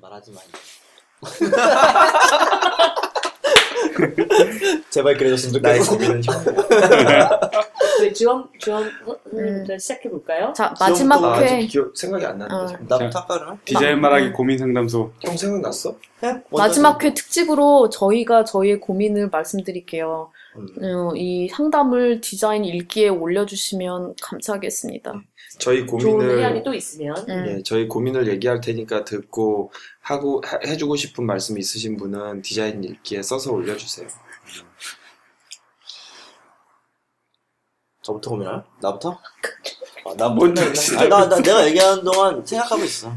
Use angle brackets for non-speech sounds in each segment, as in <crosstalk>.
말하지 마. <laughs> 제발 그래줬으면 나의 좋겠어. 고민은 형. 주원 음. 선 시작해 볼까요? 자 마지막 아, 회 기억 생각이 안 나는데. 어. 나부터 할까 그러면? 디자인 말하기 고민 상담소. 형 생각났어? 해? 먼저 마지막 회 특집으로 저희가 저희의 고민을 말씀드릴게요. 음. 어, 이 상담을 디자인 일기에 올려주시면 감사하겠습니다. 저희 좋은 고민을 해안이 또 있으면 음. 예, 저희 고민을 얘기할 테니까 듣고 하고 해- 해주고 싶은 말씀 있으신 분은 디자인 읽기에 써서 올려주세요. 저부터 고민할? 나부터? 아, 나 뭔데. 아, 나, 나 내가 얘기하는 동안 생각하고 있어.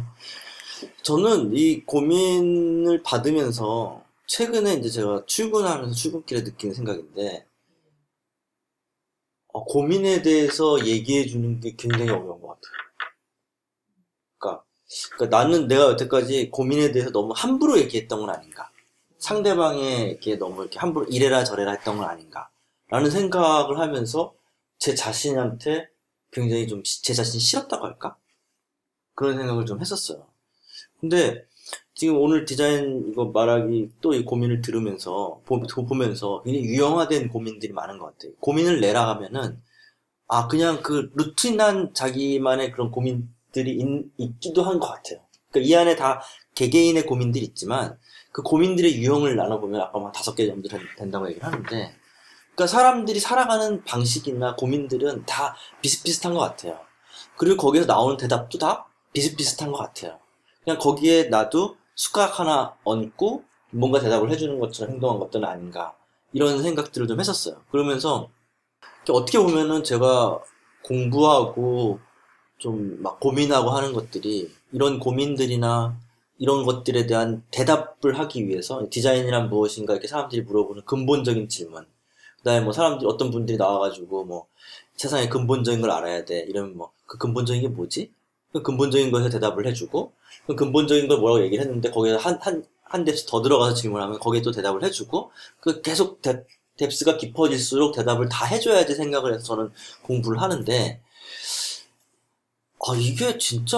저는 이 고민을 받으면서 최근에 이제 제가 출근하면서 출근길에 느끼는 생각인데 어, 고민에 대해서 얘기해 주는 게 굉장히 어려운 것 같아요. 그러니까, 그러니까 나는 내가 여태까지 고민에 대해서 너무 함부로 얘기했던 건 아닌가. 상대방에게 너무 이렇게 함부로 이래라 저래라 했던 건 아닌가. 라는 생각을 하면서 제 자신한테 굉장히 좀 제 자신이 싫었다고 할까? 그런 생각을 좀 했었어요. 근데 지금 오늘 디자인 이거 말하기 또 이 고민을 들으면서 보, 보면서 굉장히 유형화된 고민들이 많은 것 같아요. 고민을 내라 하면은 아 그냥 그 루틴한 자기만의 그런 고민들이 있, 기도 한 것 같아요. 그러니까 이 안에 다 개개인의 고민들이 있지만 그 고민들의 유형을 나눠보면 아까 막 다섯 개 정도 된- 된다고 얘기를 하는데 그러니까 사람들이 살아가는 방식이나 고민들은 다 비슷비슷한 것 같아요. 그리고 거기서 나오는 대답도 다 비슷비슷한 것 같아요. 그냥 거기에 나도 숟가락 하나 얹고 뭔가 대답을 해주는 것처럼 행동한 것들은 아닌가. 이런 생각들을 좀 했었어요. 그러면서 어떻게 보면은 제가 공부하고 좀 막 고민하고 하는 것들이 이런 고민들이나 이런 것들에 대한 대답을 하기 위해서 디자인이란 무엇인가 이렇게 사람들이 물어보는 근본적인 질문. 그다음에 뭐 사람들이 어떤 분들이 나와가지고 뭐 세상의 근본적인 걸 알아야 돼 이러면 뭐 그 근본적인 게 뭐지? 그 근본적인 거에서 대답을 해주고 그 근본적인 걸 뭐라고 얘기를 했는데 거기에 한한 한 뎁스 더 들어가서 질문하면 거기에 또 대답을 해주고 그 계속 뎁, 뎁스가 깊어질수록 대답을 다 해줘야지 생각을 해서 저는 공부를 하는데 아 이게 진짜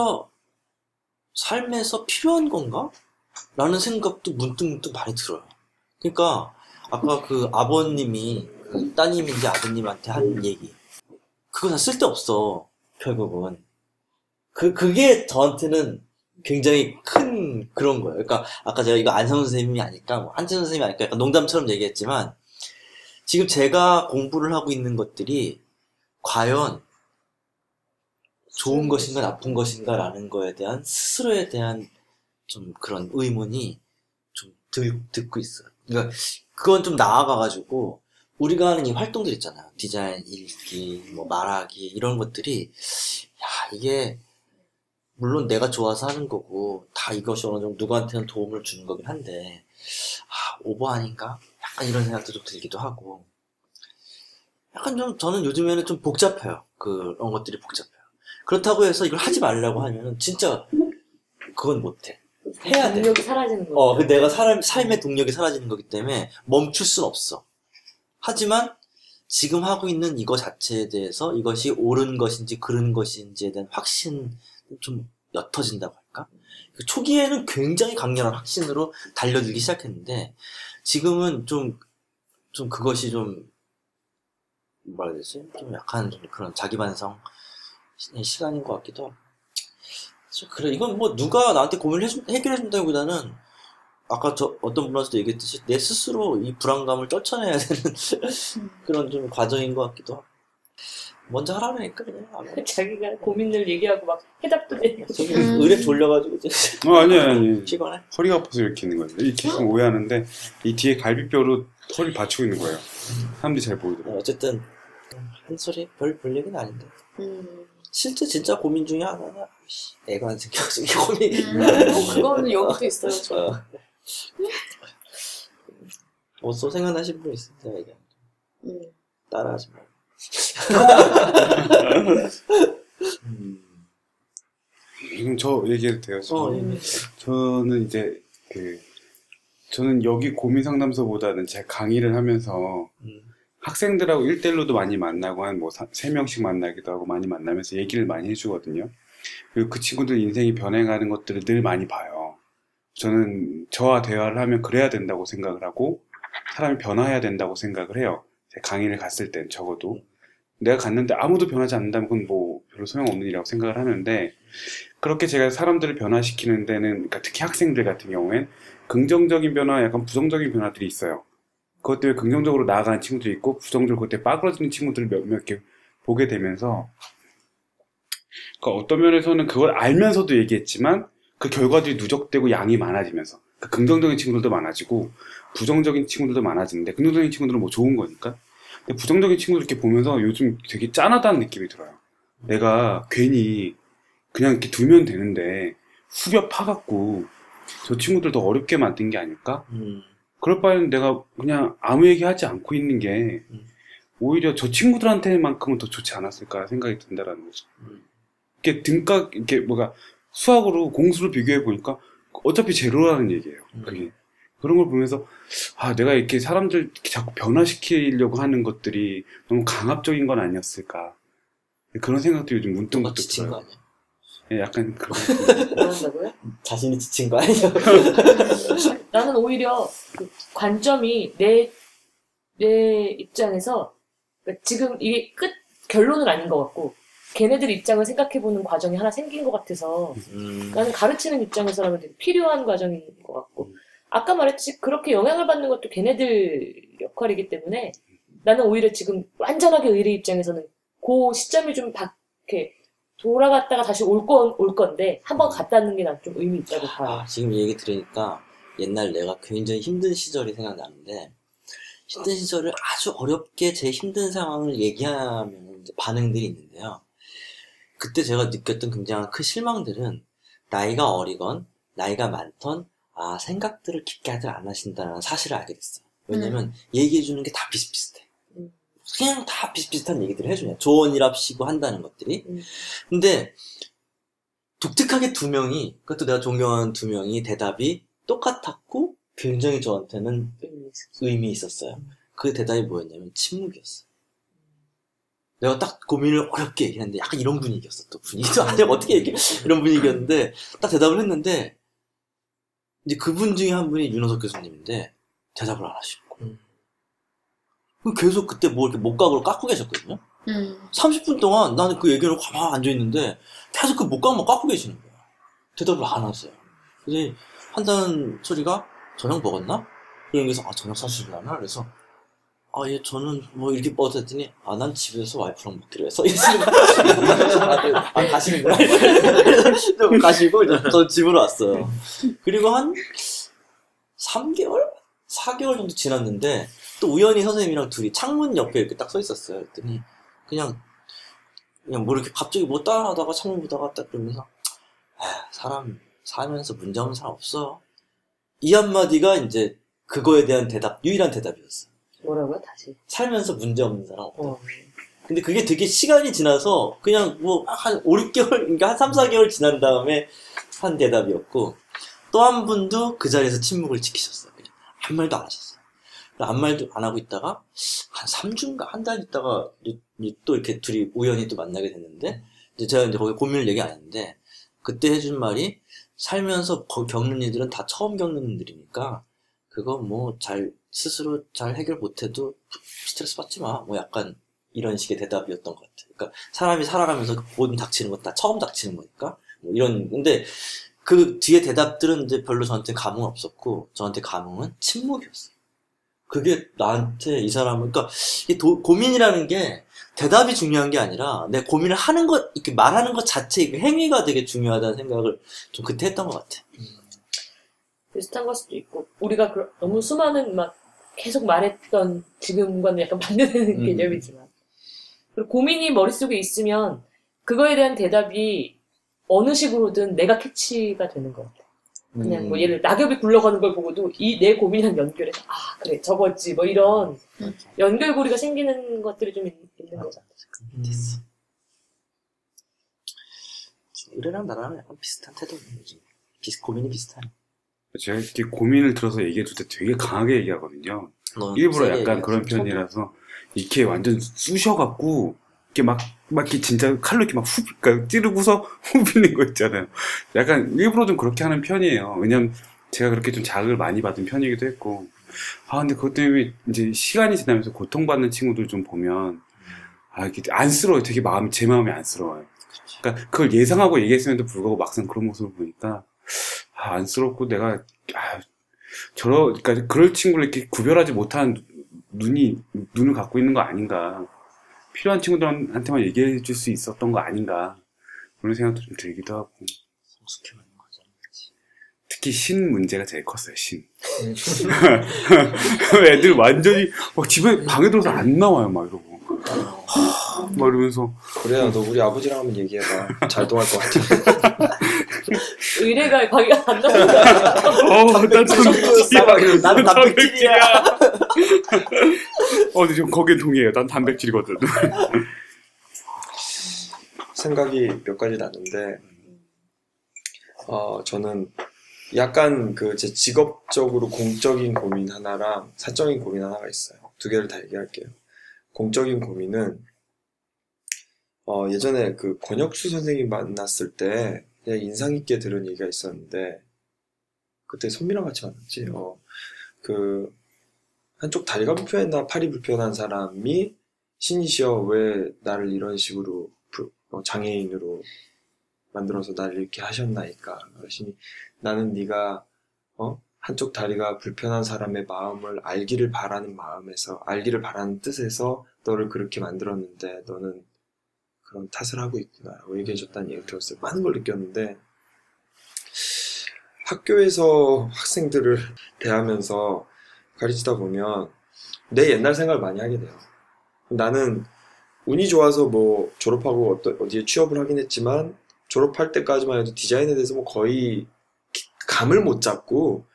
삶에서 필요한 건가? 라는 생각도 문득 문득 많이 들어요. 그러니까 아까 그 아버님이 그 따님인지 아드님한테 한 얘기 그거 다 쓸데없어 결국은 그 그게 저한테는 굉장히 큰 그런 거예요. 그러니까 아까 제가 이거 안성 선생님이 아닐까, 뭐 한진 선생님이 아닐까, 약간 농담처럼 얘기했지만 지금 제가 공부를 하고 있는 것들이 과연 좋은 것인가 나쁜 것인가라는 거에 대한 스스로에 대한 좀 그런 의문이 좀 들, 듣고 있어요. 그러니까 그건 좀 나아가가지고 우리가 하는 이 활동들 있잖아요. 디자인, 읽기, 뭐 말하기 이런 것들이 야 이게 물론 내가 좋아서 하는 거고 다 이것이 어느 정도 누구한테는 도움을 주는 거긴 한데 아 오버 아닌가? 약간 이런 생각도 좀 들기도 하고 약간 좀 저는 요즘에는 좀 복잡해요. 그런 것들이 복잡해요. 그렇다고 해서 이걸 하지 말라고 하면은 진짜 그건 못해. 해야 돼. 능력이 사라지는 거죠. 어, 그 내가 사람, 삶의 동력이 사라지는 거기 때문에 멈출 순 없어. 하지만 지금 하고 있는 이거 자체에 대해서 이것이 옳은 것인지 그른 것인지에 대한 확신 좀 옅어진다고 할까? 그 초기에는 굉장히 강렬한 확신으로 달려들기 시작했는데 지금은 좀, 좀 그것이 좀 뭐라 해야 되지? 좀 약간 좀 그런 자기 반성 시간인 것 같기도 하고. 그래 이건 뭐 누가 나한테 고민을 해준, 해결해준다기보다는 아까 저 어떤 분한테도 얘기했듯이 내 스스로 이 불안감을 떨쳐내야 되는 <laughs> 그런 좀 과정인 것 같기도 하고 먼저 하라니까 그냥. <laughs> 자기가 고민을 얘기하고 막 해답도 내고 저기 음. 의뢰 졸려가지고 이제 어, 아니, 아니. 피곤해 허리가 아파서 이렇게 있는 거예요. 이렇게 있으면 오해하는데, 이 뒤에 갈비뼈로 허리 받치고 있는 거예요. 사람들이 잘 보이더라고요. 어쨌든 한 소리 별, 별 얘기는 아닌데 음. 실제 진짜 고민 중에 하나는 씨, 애가 안 생겨가지고 <laughs> 이 고민이 음, 그거는 여기도 있어요. 저. 어. 어서 생각나신 분 제가 얘기합니다 음. 따라하지 말고 음. 지금 저 얘기해도 돼요? 저? 어, 음. 예. 저는 이제, 그, 저는 여기 고민 상담소보다는 제 강의를 하면서 음. 학생들하고 1대1로도 많이 만나고 한 뭐 세 명씩 만나기도 하고 많이 만나면서 얘기를 많이 해주거든요. 그리고 그 친구들 인생이 변해가는 것들을 늘 많이 봐요. 저는 저와 대화를 하면 그래야 된다고 생각을 하고 사람이 변화해야 된다고 생각을 해요. 제 강의를 갔을 땐 적어도 내가 갔는데 아무도 변하지 않는다면 그건 뭐 별로 소용없는 일이라고 생각을 하는데 그렇게 제가 사람들을 변화시키는 데는 그러니까 특히 학생들 같은 경우엔 긍정적인 변화, 약간 부정적인 변화들이 있어요. 그것 때문에 긍정적으로 나아가는 친구들이 있고 부정적으로 그때 빠그러지는 친구들을 몇몇 개 보게 되면서 그러니까 어떤 면에서는 그걸 알면서도 얘기했지만 그 결과들이 누적되고 양이 많아지면서 그 긍정적인 친구들도 많아지고 부정적인 친구들도 많아지는데 긍정적인 친구들은 뭐 좋은 거니까 근데 부정적인 친구들 이렇게 보면서 요즘 되게 짠하다는 느낌이 들어요. 내가 괜히 그냥 이렇게 두면 되는데 후벼 파갖고 저 친구들 더 어렵게 만든 게 아닐까? 음. 그럴 바에는 내가 그냥 아무 얘기 하지 않고 있는 게 음. 오히려 저 친구들한테만큼은 더 좋지 않았을까 생각이 든다라는 거죠. 음. 이렇게 등각, 이렇게 뭐가 수학으로 공수를 비교해 보니까 어차피 제로라는 얘기예요. 음. 그게. 그런 걸 보면서 아 내가 이렇게 사람들 이렇게 자꾸 변화시키려고 하는 것들이 너무 강압적인 건 아니었을까 그런 생각도 요즘 문득 문득 지친 거 들어요. 아니야? 예, 약간 그런 <laughs> 그런다고요? 자신이 지친 거 아니야? <laughs> 나는 오히려 그 관점이 내, 내 입장에서 그러니까 지금 이게 끝 결론은 아닌 것 같고 걔네들 입장을 생각해보는 과정이 하나 생긴 것 같아서 음. 나는 가르치는 입장에서라면 되게 필요한 과정인 것 같고 아까 말했듯이 그렇게 영향을 받는 것도 걔네들 역할이기 때문에 나는 오히려 지금 완전하게 의뢰 입장에서는 그 시점이 좀 바, 이렇게 돌아갔다가 다시 올, 건, 올 건데 한 번 갔다 왔는 게 난 좀 의미 있다고 봐요. 아, 지금 이 얘기 들으니까 옛날 내가 굉장히 힘든 시절이 생각나는데 힘든 시절을 아주 어렵게 제 힘든 상황을 얘기하면 반응들이 있는데요. 그때 제가 느꼈던 굉장한 큰 실망들은 나이가 어리건 나이가 많던 아 생각들을 깊게 하들 안 하신다는 사실을 알게 됐어요. 왜냐면 얘기해 주는 게 다 비슷비슷해. 음. 그냥 다 비슷비슷한 얘기들을 해주냐. 조언이랍시고 한다는 것들이. 음. 근데 독특하게 두 명이 그것도 내가 존경하는 두 명이 대답이 똑같았고 굉장히 저한테는 의미 있었어요. 그 대답이 뭐였냐면 침묵이었어. 내가 딱 고민을 어렵게 얘기했는데 약간 이런 분위기였어. 또 분위기도 안 되고 어떻게 얘기해. 이런 분위기였는데 딱 대답을 했는데 이제 그분 중에 한 분이 윤호석 교수님인데 대답을 안 하시고 계속 그때 뭐 이렇게 목각으로 깎고 계셨거든요. 음. 30분 동안 나는 그 얘기를 가만히 앉아 있는데 계속 그 목각만 깎고 계시는 거야. 대답을 안 하세요. 그래서 한다는 소리가 저녁 먹었나? 그런 게서 아 저녁 사주려나? 그래서 아 예 저는 뭐 이렇게 뻗었더니 아 난 집에서 와이프랑 먹기로 해서 아 가시는구나 그래서 <laughs> 좀 가시고 이제 저 집으로 왔어요. 그리고 한 3개월? 4개월 정도 지났는데 또 우연히 선생님이랑 둘이 창문 옆에 이렇게 딱 서 있었어요. 그랬더니 그냥 그냥 뭐 이렇게 갑자기 뭐 따라하다가 창문 보다가 딱 그러면서 에휴, 사람 살면서 문제 없는 사람 없어. 이 한마디가 이제 그거에 대한 대답 유일한 대답이었어. 뭐라고요? 다시. 살면서 문제 없는 사람. 어. 근데 그게 되게 시간이 지나서 그냥 뭐 한 5, 6개월, 그러니까 한 3, 4개월 지난 다음에 한 대답이었고 또 한 분도 그 자리에서 침묵을 지키셨어요. 그냥 한 말도 안 하셨어요. 아무 말도 안 하고 있다가 한 3주인가 한 달 있다가 또 이렇게 둘이 우연히 또 만나게 됐는데 이제 제가 이제 거기 고민을 얘기 안 했는데 그때 해준 말이 살면서 거- 겪는 일들은 다 처음 겪는 일이니까 그거 뭐 잘 스스로 잘 해결 못해도 스트레스 받지 마. 뭐 약간 이런 식의 대답이었던 것 같아요. 그러니까 사람이 살아가면서 모든 닥치는 건 다 처음 닥치는 거니까 뭐 이런 근데 그 뒤에 대답들은 이제 별로 저한테 감흥 없었고 저한테 감흥은 침묵이었어요. 그게 나한테 이 사람은 그러니까 이 도- 고민이라는 게 대답이 중요한 게 아니라 내 고민을 하는 것 이렇게 말하는 것 자체 그 행위가 되게 중요하다는 생각을 좀 그때 했던 것 같아. 비슷한 걸 수도 있고 우리가 그- 너무 수많은 막 계속 말했던 지금과는 약간 반대되는 음. 개념이지만 그리고 고민이 머릿속에 있으면 그거에 대한 대답이 어느 식으로든 내가 캐치가 되는 것 같아. 그냥 음. 뭐 예를 낙엽이 굴러가는 걸 보고도 이 내 고민이랑 연결해서 아 그래 저거지 뭐 이런 음. 연결고리가 생기는 것들이 좀 있, 는 것 같아. 됐어. 의뢰랑 나랑 약간 비슷한 태도네 요즘. 비슷 고민이 비슷하네. 제가 이렇게 고민을 들어서 얘기해줄 때 되게 강하게 얘기하거든요. 너는 일부러 약간. 그런 편이라서 이렇게 완전 쑤셔갖고 이렇게 막, 막 이렇게 진짜 칼로 이렇게 막 후, 그러니까 찌르고서 <laughs> 후비는 거 있잖아요. 약간 일부러 좀 그렇게 하는 편이에요. 왜냐면 제가 그렇게 좀 자극을 많이 받은 편이기도 했고 아 근데 그것 때문에 이제 시간이 지나면서 고통받는 친구들 좀 보면 아 이게 안쓰러워요 되게 마음 제 마음이 안쓰러워요 그러니까 그걸 예상하고 얘기했음에도 불구하고 막상 그런 모습을 보니까 아 안쓰럽고 내가 아 저러 그러니까 그럴 친구를 이렇게 구별하지 못한 눈이 눈을 갖고 있는 거 아닌가. 필요한 친구들한테만 얘기해 줄 수 있었던 거 아닌가. 그런 생각도 좀 들기도 하고. 특히 신 문제가 제일 컸어요 신. <laughs> 애들 완전히 막 집에 방에 들어서 안 나와요 막 이러고. 하, 막 이러면서. 그래야 너 우리 아버지랑 한번 얘기해봐. 잘 통할 것 같아. <laughs> 의뢰가 방해가 안 나온다. 어난 단백질이야 나는 <laughs> 단백질이야. 어 근데 좀 거기에 동의해요 난 단백질이거든 생각이 몇 가지 나는데, 어, 저는 약간 그 제 직업적으로 공적인 고민 하나랑 사적인 고민 하나가 있어요. 두 개를 다 얘기할게요. 공적인 고민은, 어, 예전에 그 권혁수 선생님 만났을 때 인상 깊게 들은 얘기가 있었는데, 그때 선미랑 같이 만났지. 어, 그, 한쪽 다리가 불편했나 팔이 불편한 사람이 신이시여 왜 나를 이런 식으로 불- 어, 장애인으로 만들어서 나를 이렇게 하셨나이까 신이 나는 네가 어? 한쪽 다리가 불편한 사람의 마음을 알기를 바라는 마음에서 알기를 바라는 뜻에서 너를 그렇게 만들었는데 너는 그런 탓을 하고 있구나라고 얘기해 줬다는 얘기 들었어요 많은 걸 느꼈는데 학교에서 학생들을 <laughs> 대하면서 가르치다 보면 내 옛날 생각을 많이 하게 돼요. 나는 운이 좋아서 뭐 졸업하고 어디에 취업을 하긴 했지만 졸업할 때까지만 해도 디자인에 대해서 뭐 거의 기- 감을 못 잡고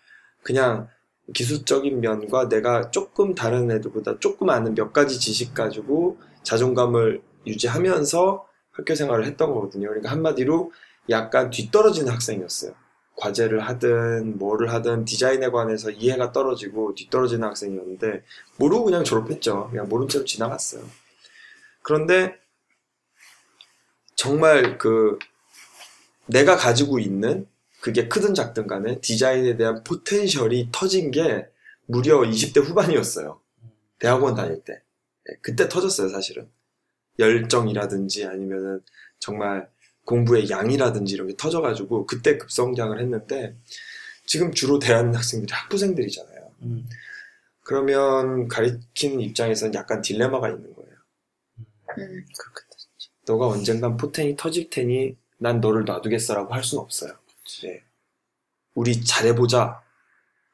그냥 기술적인 면과 내가 조금 다른 애들보다 조금 아는 몇 가지 지식 가지고 자존감을 유지하면서 학교 생활을 했던 거거든요. 그러니까 한마디로 약간 뒤떨어지는 학생이었어요. 과제를 하든 뭐를 하든 디자인에 관해서 이해가 떨어지고 뒤떨어지는 학생이었는데 모르고 그냥 졸업했죠. 그냥 모른 채로 지나갔어요. 그런데 정말 그 내가 가지고 있는 그게 크든 작든 간에 디자인에 대한 포텐셜이 터진 게 무려 20대 후반이었어요. 대학원 다닐 때. 네, 그때 터졌어요, 사실은. 열정이라든지 아니면은 정말 공부의 양이라든지 이런 게 터져가지고 그때 급성장을 했는데 지금 주로 대한 학생들이 학부생들이잖아요. 음. 그러면 가르치는 입장에서는 약간 딜레마가 있는 거예요. 음. 그렇겠다. 너가 언젠간 포텐이 터질 테니 난 너를 놔두겠어라고 할 수는 없어요. 네. 우리 잘해보자.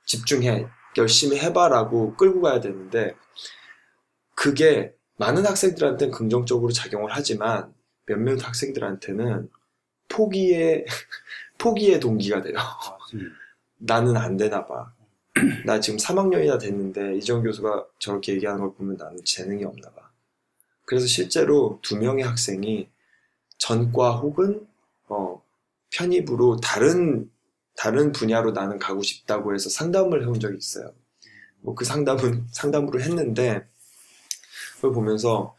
집중해. 열심히 해봐라고 끌고 가야 되는데 그게 많은 학생들한테는 긍정적으로 작용을 하지만 몇몇 학생들한테는 포기의 <laughs> 포기의 동기가 돼요. 음. <laughs> 나는 안 되나 봐. <clears throat> 나 지금 3학년이나 됐는데 이정 교수가 저렇게 얘기하는 걸 보면 나는 재능이 없나 봐. 그래서 실제로 두 명의 학생이 전과 혹은 어, 편입으로 다른 다른 분야로 나는 가고 싶다고 해서 상담을 해온 적이 있어요. 뭐 그 상담은 상담으로 했는데 그걸 보면서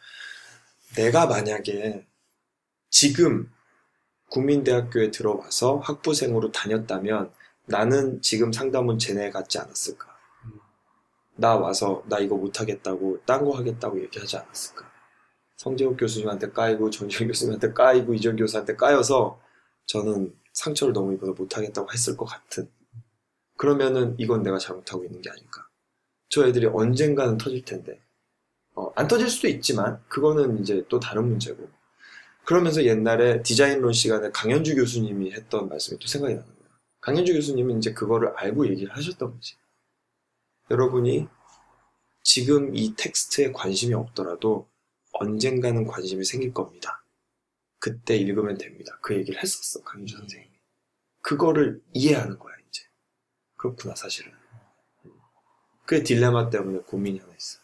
내가 만약에 지금 국민대학교에 들어와서 학부생으로 다녔다면 나는 지금 상담은 쟤네 같지 않았을까? 나 와서 나 이거 못하겠다고 딴 거 하겠다고 얘기하지 않았을까? 성재욱 교수님한테 까이고 전지현 교수님한테 까이고 이정 교수한테 까여서 저는 상처를 너무 입어서 못하겠다고 했을 것 같은 그러면은 이건 내가 잘못하고 있는 게 아닐까 저 애들이 언젠가는 터질 텐데 어, 안 터질 수도 있지만 그거는 이제 또 다른 문제고 그러면서 옛날에 디자인론 시간에 강현주 교수님이 했던 말씀이 또 생각이 나는 거예요 강현주 교수님은 이제 그거를 알고 얘기를 하셨던 거지 여러분이 지금 이 텍스트에 관심이 없더라도 언젠가는 관심이 생길 겁니다. 그때 읽으면 됩니다. 그 얘기를 했었어, 강유주 선생님이. 그거를 이해하는 거야, 이제. 그렇구나, 사실은. 그 딜레마 때문에 고민이 하나 있어.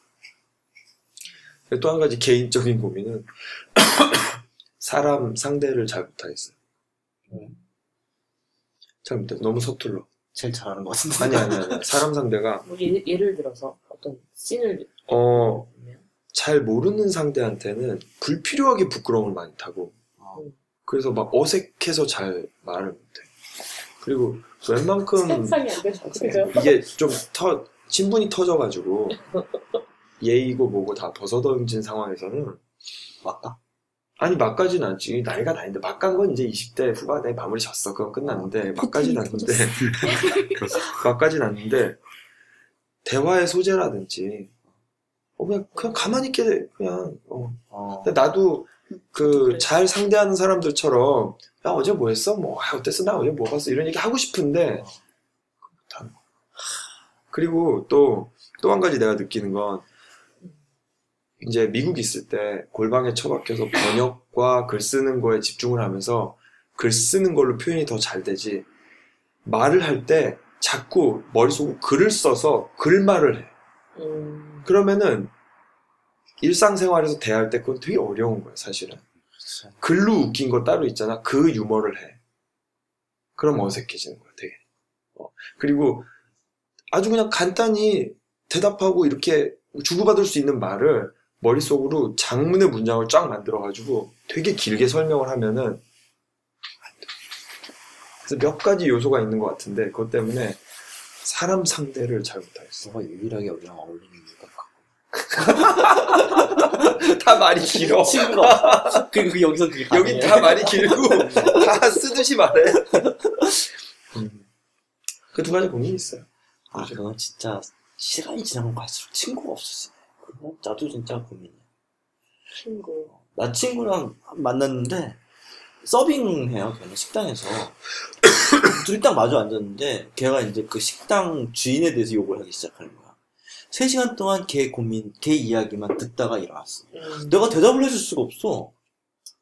또 한 가지 개인적인 고민은 <coughs> 사람 상대를 잘 못하겠어요. 잘 못해. 너무 서툴러. 제일 잘하는 것 같은데. 아니, 아니, 아니. 사람 상대가, 뭐 예, 예를 들어서 어떤 씬을 어, 잘 모르는 상대한테는 불필요하게 부끄러움을 많이 타고 그래서 막 어색해서 잘 말을 못해. 그리고 웬만큼 <laughs> 상상이 안 되죠. 이게 좀 터, 친분이 터져가지고 <laughs> 예의고 뭐고 다 벗어던진 상황에서는 맞다. 아니 막까지는 않지 나이가 나인데 막간 건 이제 20대 후반에 마무리 졌어 그건 끝났는데 막까지는 않는데 <laughs> 막까지는 않는데 대화의 소재라든지 어, 그냥 그냥 가만히 있게 그냥 어. 어. 나도 그 그래. 잘 상대하는 사람들처럼 야 어제 뭐 했어? 뭐 아, 어땠어? 나 어제 뭐 봤어? 이런 얘기 하고 싶은데 거야. 그리고 또 또 한 가지 내가 느끼는 건 이제 미국 있을 때 골방에 처박혀서 번역과 글 쓰는 거에 집중을 하면서 글 쓰는 걸로 표현이 더 잘 되지. 말을 할 때 자꾸 머릿속으로 글을 써서 글말을 해. 음, 그러면은 일상생활에서 대할 때 그건 되게 어려운 거야 사실은. 글로 웃긴 거 따로 있잖아. 그 유머를 해. 그럼 어색해지는 거야 되게. 어. 그리고 아주 그냥 간단히 대답하고 이렇게 주고받을 수 있는 말을 머릿속으로 장문의 문장을 쫙 만들어가지고 되게 길게 설명을 하면은. 그래서 몇 가지 요소가 있는 것 같은데 그것 때문에 사람 상대를 잘 못하겠어 너가 유일하게 우리랑 어울리는 이유가 <laughs> 다 말이 길어 친구가. 그리고 그 여기서 그게 가능해. 다 말이 길고 <laughs> 다 쓰듯이 말해. 그두 가지 고민이 있어요. 아 그건 진짜 시간이 지나면 갈수록 친구가 없어지 네. 그건 나도 진짜 고민이야. 친구. 나 친구랑 만났는데 서빙해요 걔는 식당에서. <coughs> 둘이 딱 마주 앉았는데 걔가 이제 그 식당 주인에 대해서 욕을 하기 시작하는 거야. 3시간 동안 걔 고민 걔 이야기만 듣다가 일어났어. 음, 내가 대답을 해줄 수가 없어.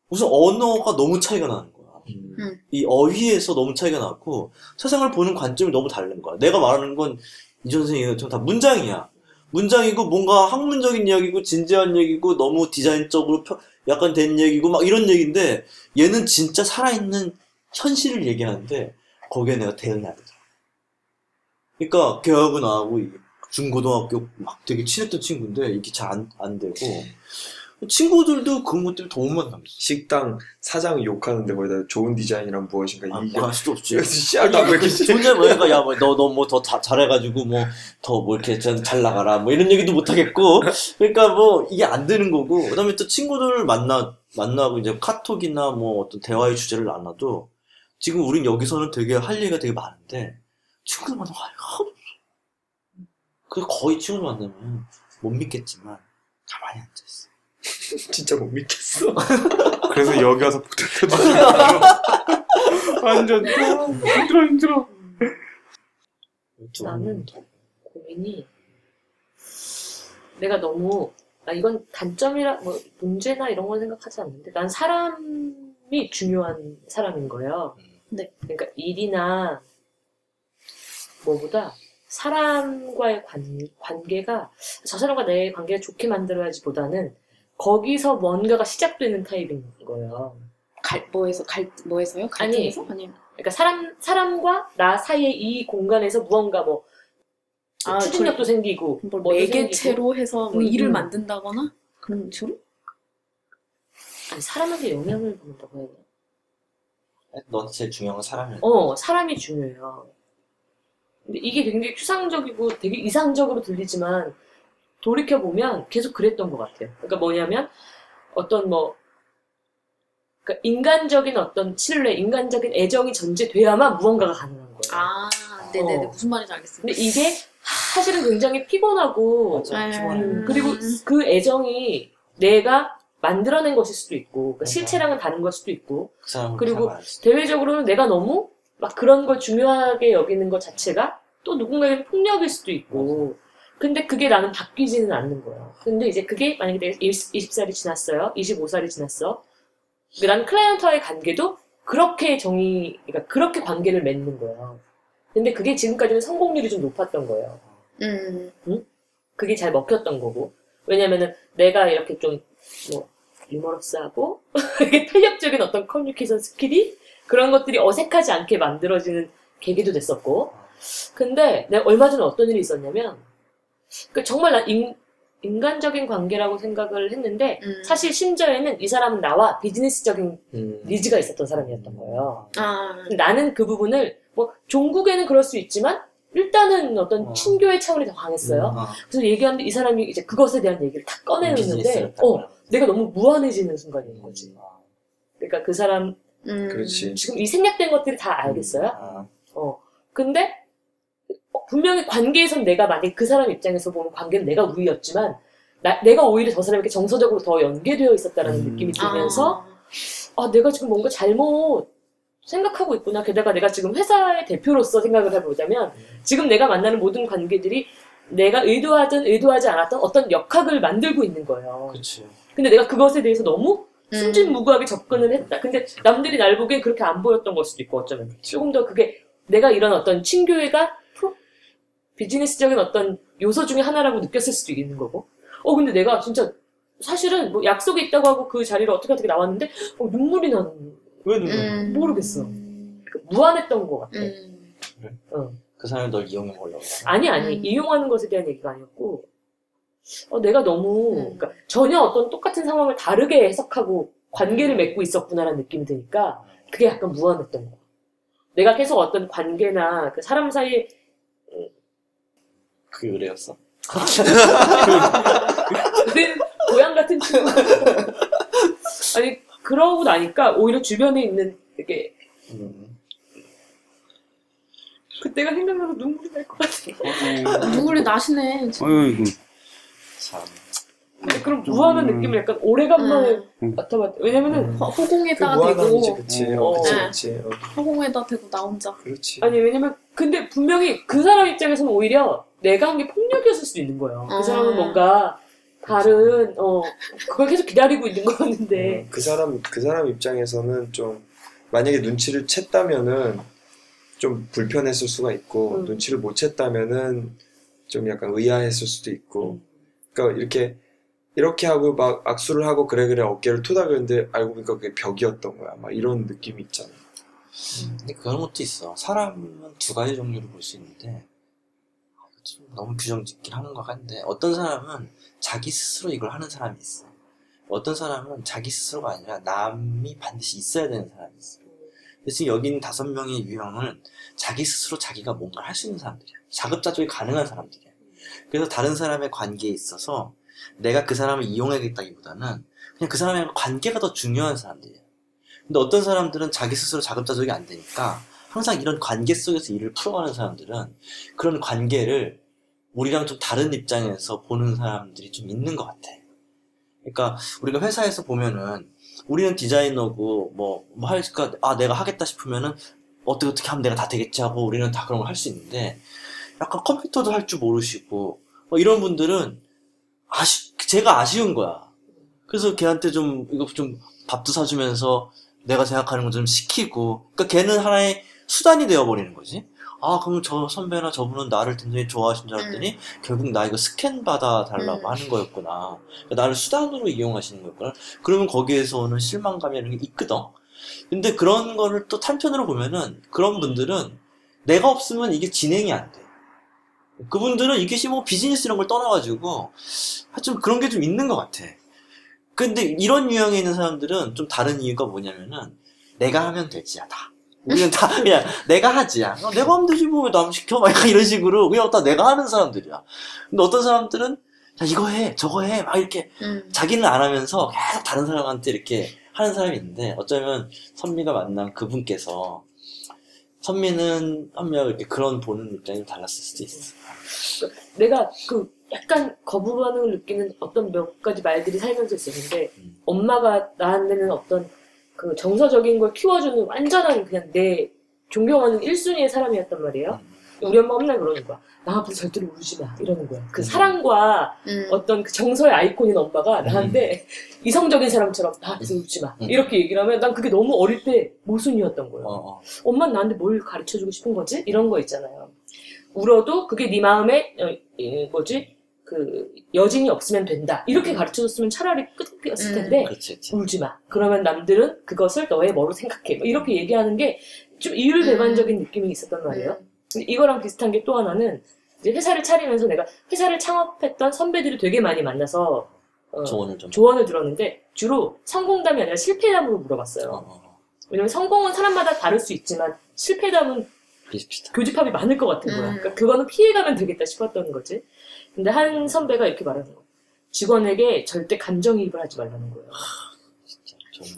우선 언어가 너무 차이가 나는 거야. 음. 이 어휘에서 너무 차이가 나고 세상을 보는 관점이 너무 다른 거야. 내가 말하는 건 이전 선생님 같은 다 문장이야 문장이고 뭔가 학문적인 이야기고 진지한 얘기고 너무 디자인적으로 펴- 약간 된 얘기고 막 이런 얘기인데 얘는 진짜 살아있는 현실을 얘기하는데 거기에 내가 대응이 안 되더라. 그러니까 걔하고 나하고 이 중고등학교 막 되게 친했던 친구인데 이게 잘 안 안 되고 친구들도 그런 것 때문에 더못 만남어. 식당 사장 욕하는데 거기다 좋은 디자인이란 무엇인가 아, 이게 뭐할 수도 없지. 씨알도 안 먹겠지. 존재 뭐니까 야뭐너너 뭐 더 잘해가지고 뭐더뭐 이렇게 잘, 잘 나가라 뭐 이런 얘기도 못 하겠고 그러니까 뭐 이게 안 되는 거고 그다음에 또 친구들을 만나 만나고 이제 카톡이나 뭐 어떤 대화의 주제를 나눠도 지금 우린 여기서는 되게 할 얘기가 되게 많은데 친구들 만나면 할 하나도 없어. 그래서 거의 친구들 만나면 못 믿겠지만 가만히 앉아. <laughs> 진짜 못 믿겠어. <laughs> 그래서 여기 와서 부탁해주세요. <laughs> 완전 힘들어 힘들어. 나는 고민이 내가 너무 나 이건 단점이라 뭐 문제나 이런 건 생각하지 않는데 난 사람이 중요한 사람인 거예요. 네. 그러니까 일이나 뭐보다 사람과의 관, 관계가 저 사람과 내 관계를 좋게 만들어야지 보다는 거기서 뭔가가 시작되는 타입인 거예요. 갈 뭐에서 갈 뭐에서요? 갈등에서 아니면 그러니까 사람 사람과 나 사이의 이 공간에서 무언가 뭐 아, 추진력도 생기고 뭘 뭐도 매개체로 해서 뭐 음, 일을 음. 만든다거나 그런 식으로? 생기고. 아니 사람에게 영향을 받는다고 해야 되나? 너한테 제일 중요한 건 사람이야. 어 사람이 중요해요. 근데 이게 굉장히 추상적이고 되게 이상적으로 들리지만 돌이켜 보면 계속 그랬던 것 같아요. 그러니까 뭐냐면 어떤 뭐 그러니까 인간적인 어떤 신뢰, 인간적인 애정이 전제돼야만 무언가가 가능한 거예요. 아, 네네네 어. 무슨 말인지 알겠어요. 근데 이게 사실은 굉장히 피곤하고 맞아, 음. 피곤해. 음, 그리고 그 애정이 내가 만들어낸 것일 수도 있고 그러니까 맞아. 실체랑은 다른 걸 수도 있고 그 그리고. 대외적으로는 내가 너무 막 그런 걸 중요하게 여기는 것 자체가 또 누군가에게 폭력일 수도 있고 근데 그게 나는 바뀌지는 않는 거야. 근데 이제 그게 만약에 내가 20 살이 지났어요? 25살이 지났어? 나는 클라이언트와의 관계도 그렇게 정의 그러니까 그렇게 관계를 맺는 거야. 근데 그게 지금까지는 성공률이 좀 높았던 거예요 음, 그게 잘 먹혔던 거고. 왜냐면은 내가 이렇게 좀, 뭐, 유머러스하고, <laughs> 이렇게 탄력적인 어떤 커뮤니케이션 skill이 그런 것들이 어색하지 않게 만들어지는 계기도 됐었고. 근데 내가 얼마 전에 어떤 일이 있었냐면, 그 정말 난 인, 인간적인 관계라고 생각을 했는데, 음. 사실 심지어에는 이 사람은 나와 비즈니스적인 음. 니즈가 있었던 사람이었던 거예요. 아, 나는 그 부분을 뭐 종국에는 그럴 수 있지만 일단은 어떤 어. 친교의 차원이 더 강했어요. 어. 그래서 얘기하는데 이 사람이 이제 그것에 대한 얘기를 다 꺼내는데 딱 어, 내가 너무 무한해지는 순간인 거지. 거지. 그러니까 그 사람 음. 지금 이 생략된 것들이 다 알겠어요. 아, 어. 근데 어, 분명히 관계에선 내가 만약 그 사람 입장에서 보는 관계는 내가 우위였지만 나- 내가 오히려 저 사람에게 정서적으로 더 연계되어 있었다라는 음. 느낌이 아. 들면서 아 내가 지금 뭔가 잘못 생각하고 있구나. 게다가 내가 지금 회사의 대표로서 생각을 해보자면 지금 내가 만나는 모든 관계들이 내가 의도하든 의도하지 않았던 어떤 역학을 만들고 있는 거예요. 그치. 근데 내가 그것에 대해서 너무 음. 순진무구하게 접근을 했다. 근데 남들이 날 보기엔 그렇게 안 보였던 걸 수도 있고 어쩌면 조금 더 그게 내가 이런 어떤 친교회가 비즈니스적인 어떤 요소 중에 하나라고 느꼈을 수도 있는 거고. 어 근데 내가 진짜 사실은 뭐 약속이 있다고 하고 그 자리를 어떻게 어떻게 나왔는데 어, 눈물이 나는 왜 눈물? 음. 모르겠어. 그 무한했던 것 같아. 음. 어. 그 사람이 널 이용해 보려고. 아니 아니 음. 이용하는 것에 대한 얘기가 아니었고 어, 내가 너무 음. 그러니까 전혀 어떤 똑같은 상황을 다르게 해석하고 관계를 맺고 있었구나라는 느낌이 드니까 그게 약간 무한했던 거야. 내가 계속 어떤 관계나 그 사람 사이에 그게 의뢰였어? 내 고향 같은 친구 아니 그러고 나니까 오히려 주변에 있는 이게 음. 그때가 생각나서 눈물이 날 것 같아. 눈물이 나시네. 지금. 어이구, 참. 근데 그런 무한한 음. 느낌을 약간 오래간만에 음. 맡아봤다. 왜냐면은 음. 허- 그 허공에다가 무한함이지, 대고 그치. 음. 어, 그치, 어. 그치. 어, 허공에다 대고 나 혼자. 그렇지. 아니 왜냐면 근데 분명히 그 사람 입장에서는 오히려 내가 한 게 폭력이었을 수도 있는 거예요. 아. 그 사람은 뭔가 다른 어 그걸 계속 기다리고 있는 거였는데 음, 그 사람 그 사람 입장에서는 좀 만약에 눈치를 챘다면은 좀 불편했을 수가 있고 음. 눈치를 못 챘다면은 좀 약간 의아했을 수도 있고 그러니까 이렇게 이렇게 하고 막 악수를 하고 그래 그래 어깨를 토닥였는데 알고 보니까 그게 벽이었던 거야 막 이런 느낌이 있잖아 근데 그런 것도 있어. 사람은 두 가지 종류로 볼 수 있는데, 좀 너무 규정짓긴 하는 것 같은데, 어떤 사람은 자기 스스로 이걸 하는 사람이 있어. 어떤 사람은 자기 스스로가 아니라 남이 반드시 있어야 되는 사람이 있어. 근데 지금 여기 있는 다섯 명의 유형은 자기 스스로 자기가 뭔가를 할수 있는 사람들이야. 자급자족이 가능한 사람들이야. 그래서 다른 사람의 관계에 있어서 내가 그 사람을 이용하겠다기보다는 그냥 그 사람의 관계가 더 중요한 사람들이야. 근데 어떤 사람들은 자기 스스로 자급자족이 안 되니까 항상 이런 관계 속에서 일을 풀어가는 사람들은 그런 관계를 우리랑 좀 다른 입장에서 보는 사람들이 좀 있는 것 같아. 그러니까 우리가 회사에서 보면은 우리는 디자이너고 뭐, 뭐 할까, 아, 내가 하겠다 싶으면은 어떻게 어떻게 하면 내가 다 되겠지 하고 우리는 다 그런 걸 할 수 있는데 약간 컴퓨터도 할 줄 모르시고 뭐 이런 분들은 아쉬, 제가 아쉬운 거야. 그래서 걔한테 좀 이거 좀 밥도 사주면서 내가 생각하는 거 좀 시키고 그러니까 걔는 하나의 수단이 되어버리는 거지. 아 그럼 저 선배나 저분은 나를 굉장히 좋아하신 줄 알았더니 결국 나 이거 스캔 받아 달라고 음. 하는 거였구나. 그러니까 나를 수단으로 이용하시는 거였구나. 그러면 거기에서 오는 실망감이라는 게 있거든. 근데 그런 거를 또 한편으로 보면은 그런 분들은 내가 없으면 이게 진행이 안 돼. 그분들은 이게 뭐 비즈니스 이런 걸 떠나가지고 하여튼 그런 게 좀 있는 것 같아. 근데 이런 유형에 있는 사람들은 좀 다른 이유가 뭐냐면은 내가 하면 되지야 다. 우리는 다 그냥 내가 하지야. 어, 내가 하면 되지 뭐왜남 시켜? 막 약간 이런 식으로 그냥 다 내가 하는 사람들이야. 근데 어떤 사람들은 야 이거 해 저거 해 막 이렇게 음. 자기는 안 하면서 계속 다른 사람한테 이렇게 하는 사람이 있는데 어쩌면 선미가 만난 그분께서 선미는 한명 이렇게 그런 보는 입장이 좀 달랐을 수도 있어. 내가 그 약간 거부 반응을 느끼는 어떤 몇 가지 말들이 살면서 있었는데 음. 엄마가 나한테는 어떤 그 정서적인 걸 키워주는 완전한 그냥 내 존경하는 1순위의 사람이었단 말이에요. 우리 엄마 맨날 그러는 거야. 나 앞에서 절대로 울지 마. 이러는 거야. 그 음. 사랑과 음. 어떤 그 정서의 아이콘인 엄마가 나한테 이성적인 사람처럼 나 앞에서 울지 마. 음. 이렇게 얘기를 하면 난 그게 너무 어릴 때 모순이었던 거예요. 어, 어. 엄마는 나한테 뭘 가르쳐주고 싶은 거지? 이런 거 있잖아요. 울어도 그게 네 마음에 어, 이, 뭐지? 그 여진이 없으면 된다. 이렇게 가르쳐줬으면 차라리 끝이었을 음. 텐데 그렇지, 그렇지. 울지 마. 그러면 남들은 그것을 너의 뭐로 생각해. 뭐 이렇게 얘기하는 게 좀 이율배반적인 느낌이 있었단 말이에요. 근데 이거랑 비슷한 게 또 하나는 이제 회사를 차리면서 내가 회사를 창업했던 선배들이 되게 많이 만나서 어, 조언을 좀. 조언을 들었는데 주로 성공담이 아니라 실패담으로 물어봤어요. 어, 어. 왜냐면 성공은 사람마다 다를 수 있지만 실패담은 비슷비슷. 교집합이 많을 것 같은 거야. 음. 그러니까 그거는 피해가면 되겠다 싶었던 거지. 근데 한 선배가 이렇게 말하는 거야. 직원에게 절대 감정이입을 하지 말라는 거예요.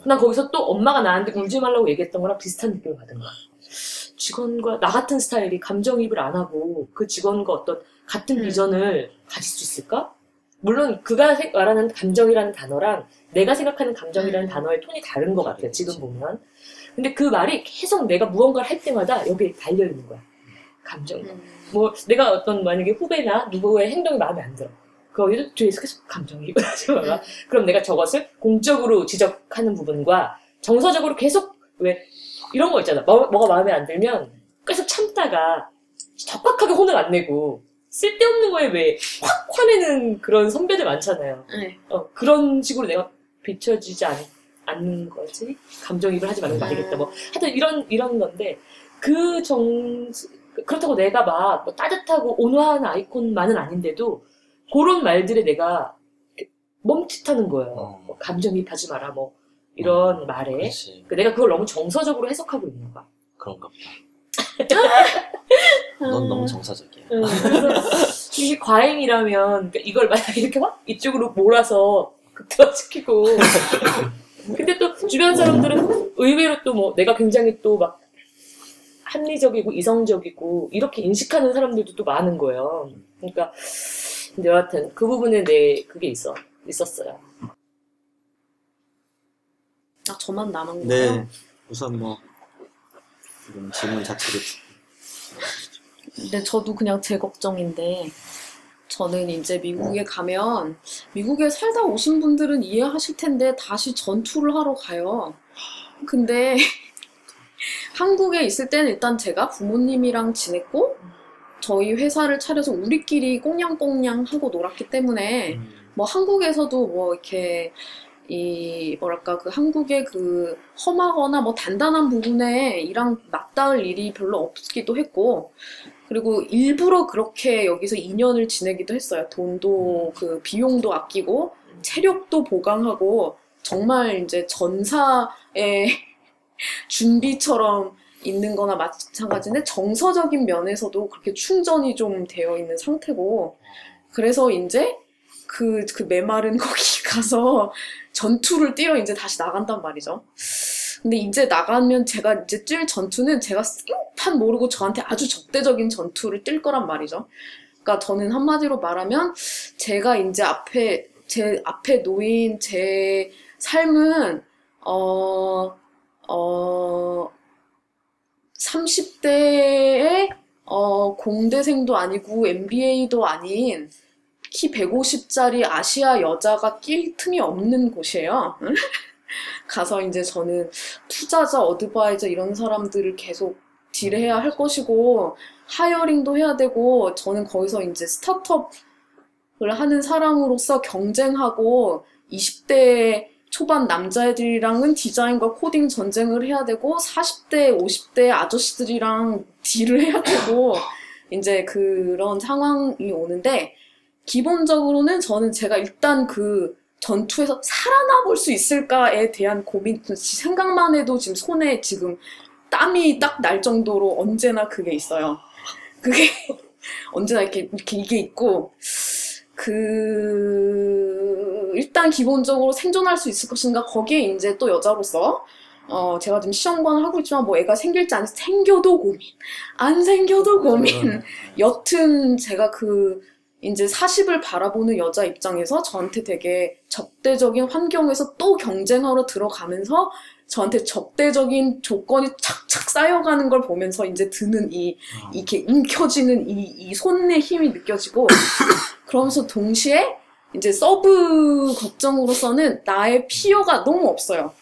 난 거기서 또 엄마가 나한테 울지 말라고 얘기했던 거랑 비슷한 느낌을 받은 거야. 직원과 나 같은 스타일이 감정이입을 안 하고 그 직원과 어떤 같은 음. 비전을 가질 수 있을까? 물론 그가 생- 말하는 감정이라는 단어랑 내가 생각하는 감정이라는 음. 단어의 톤이 다른 것 같아요. 지금 보면. 근데 그 말이 계속 내가 무언가를 할 때마다 여기에 달려 있는 거야. 감정. 음. 뭐 내가 어떤 만약에 후배나 누구의 행동이 마음에 안 들어. 거기도 뒤에서 계속 감정이입을 하지 마라. 그럼 내가 저것을 공적으로 지적하는 부분과 정서적으로 계속 왜 이런 거 있잖아. 뭐, 뭐가 마음에 안 들면 계속 참다가 적확하게 혼을 안 내고 쓸데없는 거에 왜 확 화내는 그런 선배들 많잖아요. 네. 어, 그런 식으로 내가 비춰지지 않, 않는 거지. 감정이입을 하지 말는 거 음. 아니겠다. 뭐 하여튼 이런 이런 건데 그 정 그렇다고 내가 막 뭐 따뜻하고 온화한 아이콘만은 아닌데도 그런 말들에 내가 멈칫하는 거예요. 어. 뭐 감정이입하지 마라 뭐 이런 말에 그렇지. 그 내가 그걸 너무 정서적으로 해석하고 있는 거야. 그런가 보다. <laughs> 넌 너무 정사적이야. 음, 그래서 이게 과잉이라면 그러니까 이걸 만약에 이렇게 확 이쪽으로 몰아서 극대화시키고 <laughs> 근데 또 주변 사람들은 의외로 또 뭐 내가 굉장히 또 막 합리적이고 이성적이고 이렇게 인식하는 사람들도 또 많은 거예요. 그러니까 근데 여하튼 그 부분에 내 그게 있어 있었어요. 아, 저만 남은 거예요? 네. 우선 뭐 지금 질문 자체를 근데 저도 그냥 제 걱정인데 저는 이제 미국에 가면 미국에 살다 오신 분들은 이해하실 텐데 다시 전투를 하러 가요. 근데 한국에 있을 때는 일단 제가 부모님이랑 지냈고 저희 회사를 차려서 우리끼리 꽁냥꽁냥 하고 놀았기 때문에 뭐 한국에서도 뭐 이렇게 이 뭐랄까 그 한국의 그 험하거나 뭐 단단한 부분에 이랑 맞닿을 일이 별로 없기도 했고 그리고 일부러 그렇게 여기서 2년을 지내기도 했어요. 돈도 그 비용도 아끼고 체력도 보강하고 정말 이제 전사의 준비처럼 있는 거나 마찬가지인데 정서적인 면에서도 그렇게 충전이 좀 되어 있는 상태고 그래서 이제 그, 그 메마른 <laughs> 거기 가서 전투를 뛰러 이제 다시 나간단 말이죠. 근데 이제 나가면 제가 이제 뛸 전투는 제가 생판 모르고 저한테 아주 적대적인 전투를 뛸 거란 말이죠. 그러니까 저는 한마디로 말하면 제가 이제 앞에 제 앞에 놓인 제 삶은 어, 어, 30대에 어, 공대생도 아니고 MBA도 아닌 키 150짜리 아시아 여자가 낄 틈이 없는 곳이에요. <laughs> 가서 이제 저는 투자자, 어드바이저 이런 사람들을 계속 deal해야 할 것이고 hiring도 해야 되고 저는 거기서 이제 스타트업을 하는 사람으로서 경쟁하고 20대 초반 남자애들이랑은 디자인과 코딩 전쟁을 해야 되고 40대, 50대 아저씨들이랑 deal을 해야 되고 <laughs> 이제 그런 상황이 오는데 기본적으로는 저는 제가 일단 그 전투에서 살아남을 수 있을까에 대한 고민, 생각만 해도 지금 손에 지금 땀이 딱 날 정도로 언제나 그게 있어요. 그게 <laughs> 언제나 이렇게, 이렇게 이게 있고, 그, 일단 기본적으로 생존할 수 있을 것인가, 거기에 이제 또 여자로서, 어, 제가 지금 시험관을 하고 있지만 뭐 애가 생길지 안 생겨도 고민, 안 생겨도 고민. 여튼 제가 그, 이제 40을 바라보는 여자 입장에서 저한테 되게 적대적인 환경에서 또 경쟁하러 들어가면서 저한테 적대적인 조건이 착착 쌓여가는 걸 보면서 이제 드는 이, 이렇게 움켜쥐는 이, 이 손의 힘이 느껴지고 <coughs> 그러면서 동시에 이제 sub 걱정으로서는 나의 peer가 너무 없어요.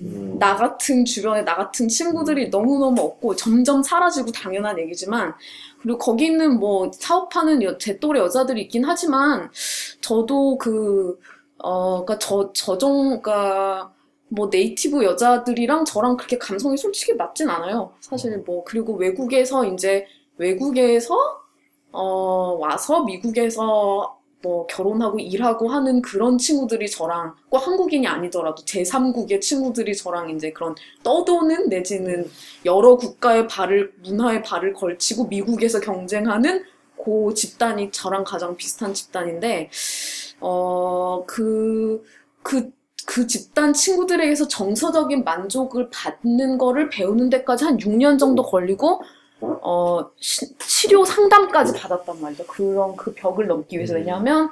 음, 나 같은 주변에 나 같은 친구들이 너무너무 없고 점점 사라지고 당연한 얘기지만 그리고 거기 있는 뭐 사업하는 여- 제 또래 여자들이 있긴 하지만 저도 그 어, 그니까 저, 저정, 그니까, 뭐, 네이티브 여자들이랑 저랑 그렇게 감성이 솔직히 맞진 않아요. 사실 뭐, 그리고 외국에서 이제, 외국에서, 어, 와서 미국에서 뭐 결혼하고 일하고 하는 그런 친구들이 저랑 꼭 한국인이 아니더라도 제3국의 친구들이 저랑 이제 그런 떠도는 내지는 여러 국가의 발을 문화의 발을 걸치고 미국에서 경쟁하는 그 집단이 저랑 가장 비슷한 집단인데 어, 어그그 그 집단 친구들에게서 정서적인 만족을 받는 거를 배우는 데까지 한 6년 정도 걸리고 어 시- 치료 상담까지 받았단 말이죠. 그런 그 벽을 넘기 위해서 음. 왜냐하면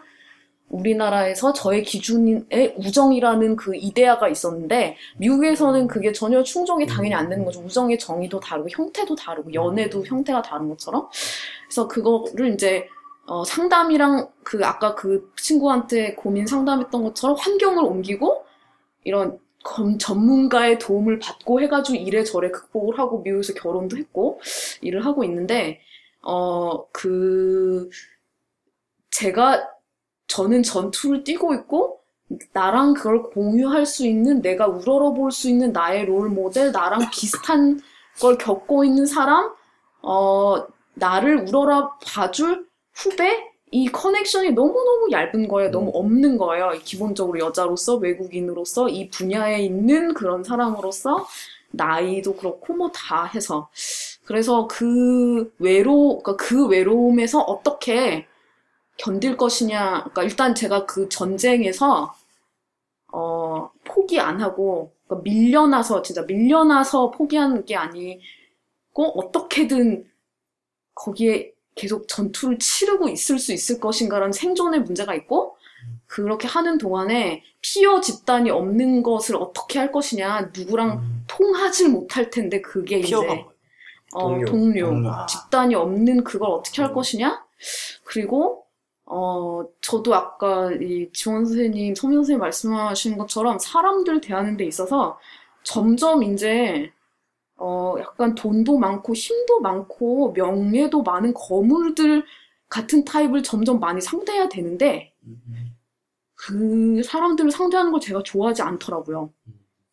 우리나라에서 저의 기준의 우정이라는 그 이데아가 있었는데 미국에서는 그게 전혀 충족이 당연히 안 되는 거죠. 우정의 정의도 다르고 형태도 다르고 연애도 형태가 다른 것처럼. 그래서 그거를 이제 어, 상담이랑 그 아까 그 친구한테 고민 상담했던 것처럼 환경을 옮기고 이런 검- 전문가의 도움을 받고 해가지고 이래저래 극복을 하고 미국에서 결혼도 했고 일을 하고 있는데 어 그 제가 저는 전투를 뛰고 있고 나랑 그걸 공유할 수 있는 내가 우러러 볼 수 있는 나의 롤 모델 나랑 비슷한 걸 겪고 있는 사람 어 나를 우러러 봐줄 후배 이 커넥션이 너무너무 얇은 거예요. 너무 없는 거예요. 기본적으로 여자로서 외국인으로서 이 분야에 있는 그런 사람으로서 나이도 그렇고 뭐 다 해서 그래서 그 외로 그러니까 그 외로움에서 어떻게 견딜 것이냐 그러니까 일단 제가 그 전쟁에서 어 포기 안 하고 그러니까 밀려나서 진짜 밀려나서 포기하는 게 아니고 어떻게든 거기에 계속 전투를 치르고 있을 수 있을 것인가라는 생존의 문제가 있고 그렇게 하는 동안에 피어 집단이 없는 것을 어떻게 할 것이냐 누구랑 통하질 못할 텐데 그게 이제 뭐예요? 어, 동료. 동료, 동료. 아. 집단이 없는 그걸 어떻게 할 음. 것이냐 그리고 어 저도 아까 이 지원 선생님, 소민 선생님 말씀하신 것처럼 사람들 대하는 데 있어서 점점 이제 어 약간 돈도 많고 힘도 많고 명예도 많은 거물들 같은 타입을 점점 많이 상대해야 되는데 그 사람들을 상대하는 걸 제가 좋아하지 않더라고요.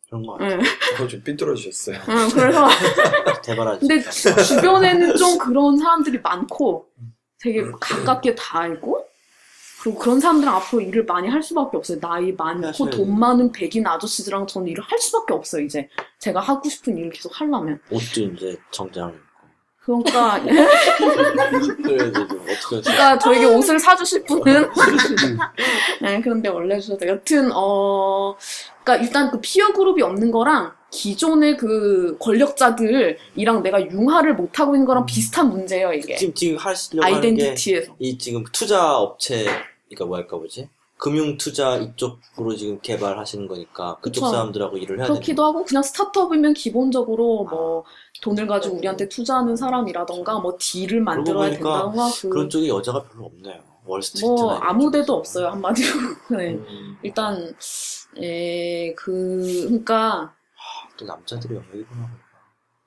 그런 거 같아요. 네. 어, 좀 삐뚤어지셨어요. 응, 그래서 <laughs> 대바라지. 근데 주변에는 좀 그런 사람들이 많고 되게 가깝게 다 알고 그리고 그런 사람들은 앞으로 일을 많이 할 수밖에 없어요. 나이 많고 돼요. 돈 많은 백인 아저씨들랑 저는 일을 할 수밖에 없어요. 이제 제가 하고 싶은 일을 계속 하려면 옷도 이제 정장. 그러니까? <laughs> 그러니까 저에게 옷을 사주실 분은 <laughs> 네, 그런데 원래 주셔도 여튼 어 그러니까 일단 그 피어 그룹이 없는 거랑 기존의 그 권력자들이랑 내가 융화를 못 하고 있는 거랑 비슷한 문제예요 이게 지금 지금 하시려고 하는 게 아이덴티티에서 이 지금 투자 업체 그러니까 뭐 할까 보지? 금융 투자 이쪽으로 지금 개발하시는 거니까 그쪽 그쵸. 사람들하고 일을 해야 되는 그렇기도 하고 그냥 스타트업이면 기본적으로 뭐 돈을 가지고 우리한테 투자하는 사람이라던가 뭐 deal을 만들어야 보니까 된다던가 그 그런 쪽에 여자가 별로 없네요. 월스트리트나 뭐 이런 아무데도. 없어요 한마디로 <laughs> 네. 음. 일단 에그 그러니까 또 남자들이 영역이구나.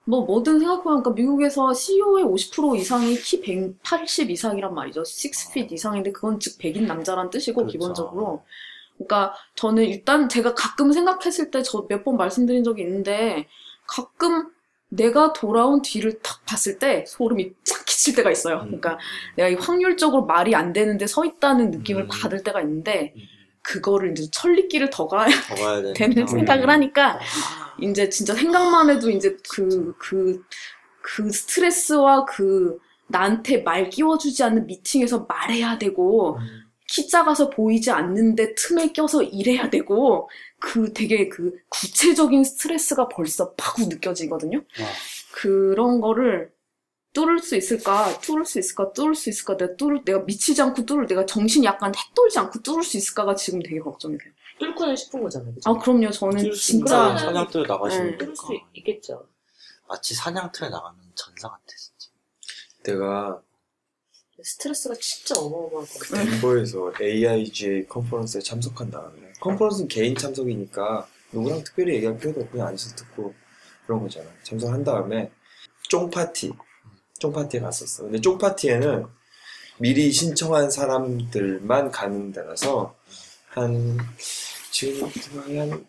뭐 뭐든 생각해보면 그러니까 미국에서 CEO의 50% 이상이 키 180 이상이란 말이죠. 6feet 이상인데 그건 즉 백인 남자란 뜻이고 그렇죠. 기본적으로. 그러니까 저는 일단 제가 가끔 생각했을 때 저 몇 번 말씀드린 적이 있는데 가끔 내가 돌아온 뒤를 탁 봤을 때 소름이 쫙 끼칠 때가 있어요. 음. 그러니까 내가 이 확률적으로 말이 안 되는데 서 있다는 느낌을 음. 받을 때가 있는데 음. 그거를 이제 천리길을 더 가야 더 가야 되는 생각을 하니까 이제 진짜 생각만 해도 이제 그, 그, 그 스트레스와 그 나한테 말 끼워주지 않는 미팅에서 말해야 되고, 음. 키 작아서 보이지 않는데 틈에 껴서 일해야 되고, 그 되게 그 구체적인 스트레스가 벌써 파고 느껴지거든요. 와. 그런 거를 뚫을 수 있을까, 뚫을 수 있을까, 뚫을 수 있을까, 내가 뚫을, 내가 미치지 않고 뚫을, 내가 정신이 약간 해돌지 않고 뚫을 수 있을까가 지금 되게 걱정이 돼요. 뚫고는 싶은 거잖아요. 그죠? 아, 그럼요. 저는 진짜. 사냥터에 나가시는 네. 뚫을 수 거니까 있겠죠. 마치 사냥터에 나가는 전사 같아 진짜. 내가 스트레스가 진짜 어마어마하고. 덴버에서 AIGA 컨퍼런스에 참석한 다음에 컨퍼런스는 개인 참석이니까 누구랑 특별히 얘기할 필요도 없고 그냥 앉아서 듣고 그런 거잖아. 참석한 다음에 쫑파티 쫑파티에 갔었어. 근데 쫑파티에는 미리 신청한 사람들만 가는 데라서 한 지금 한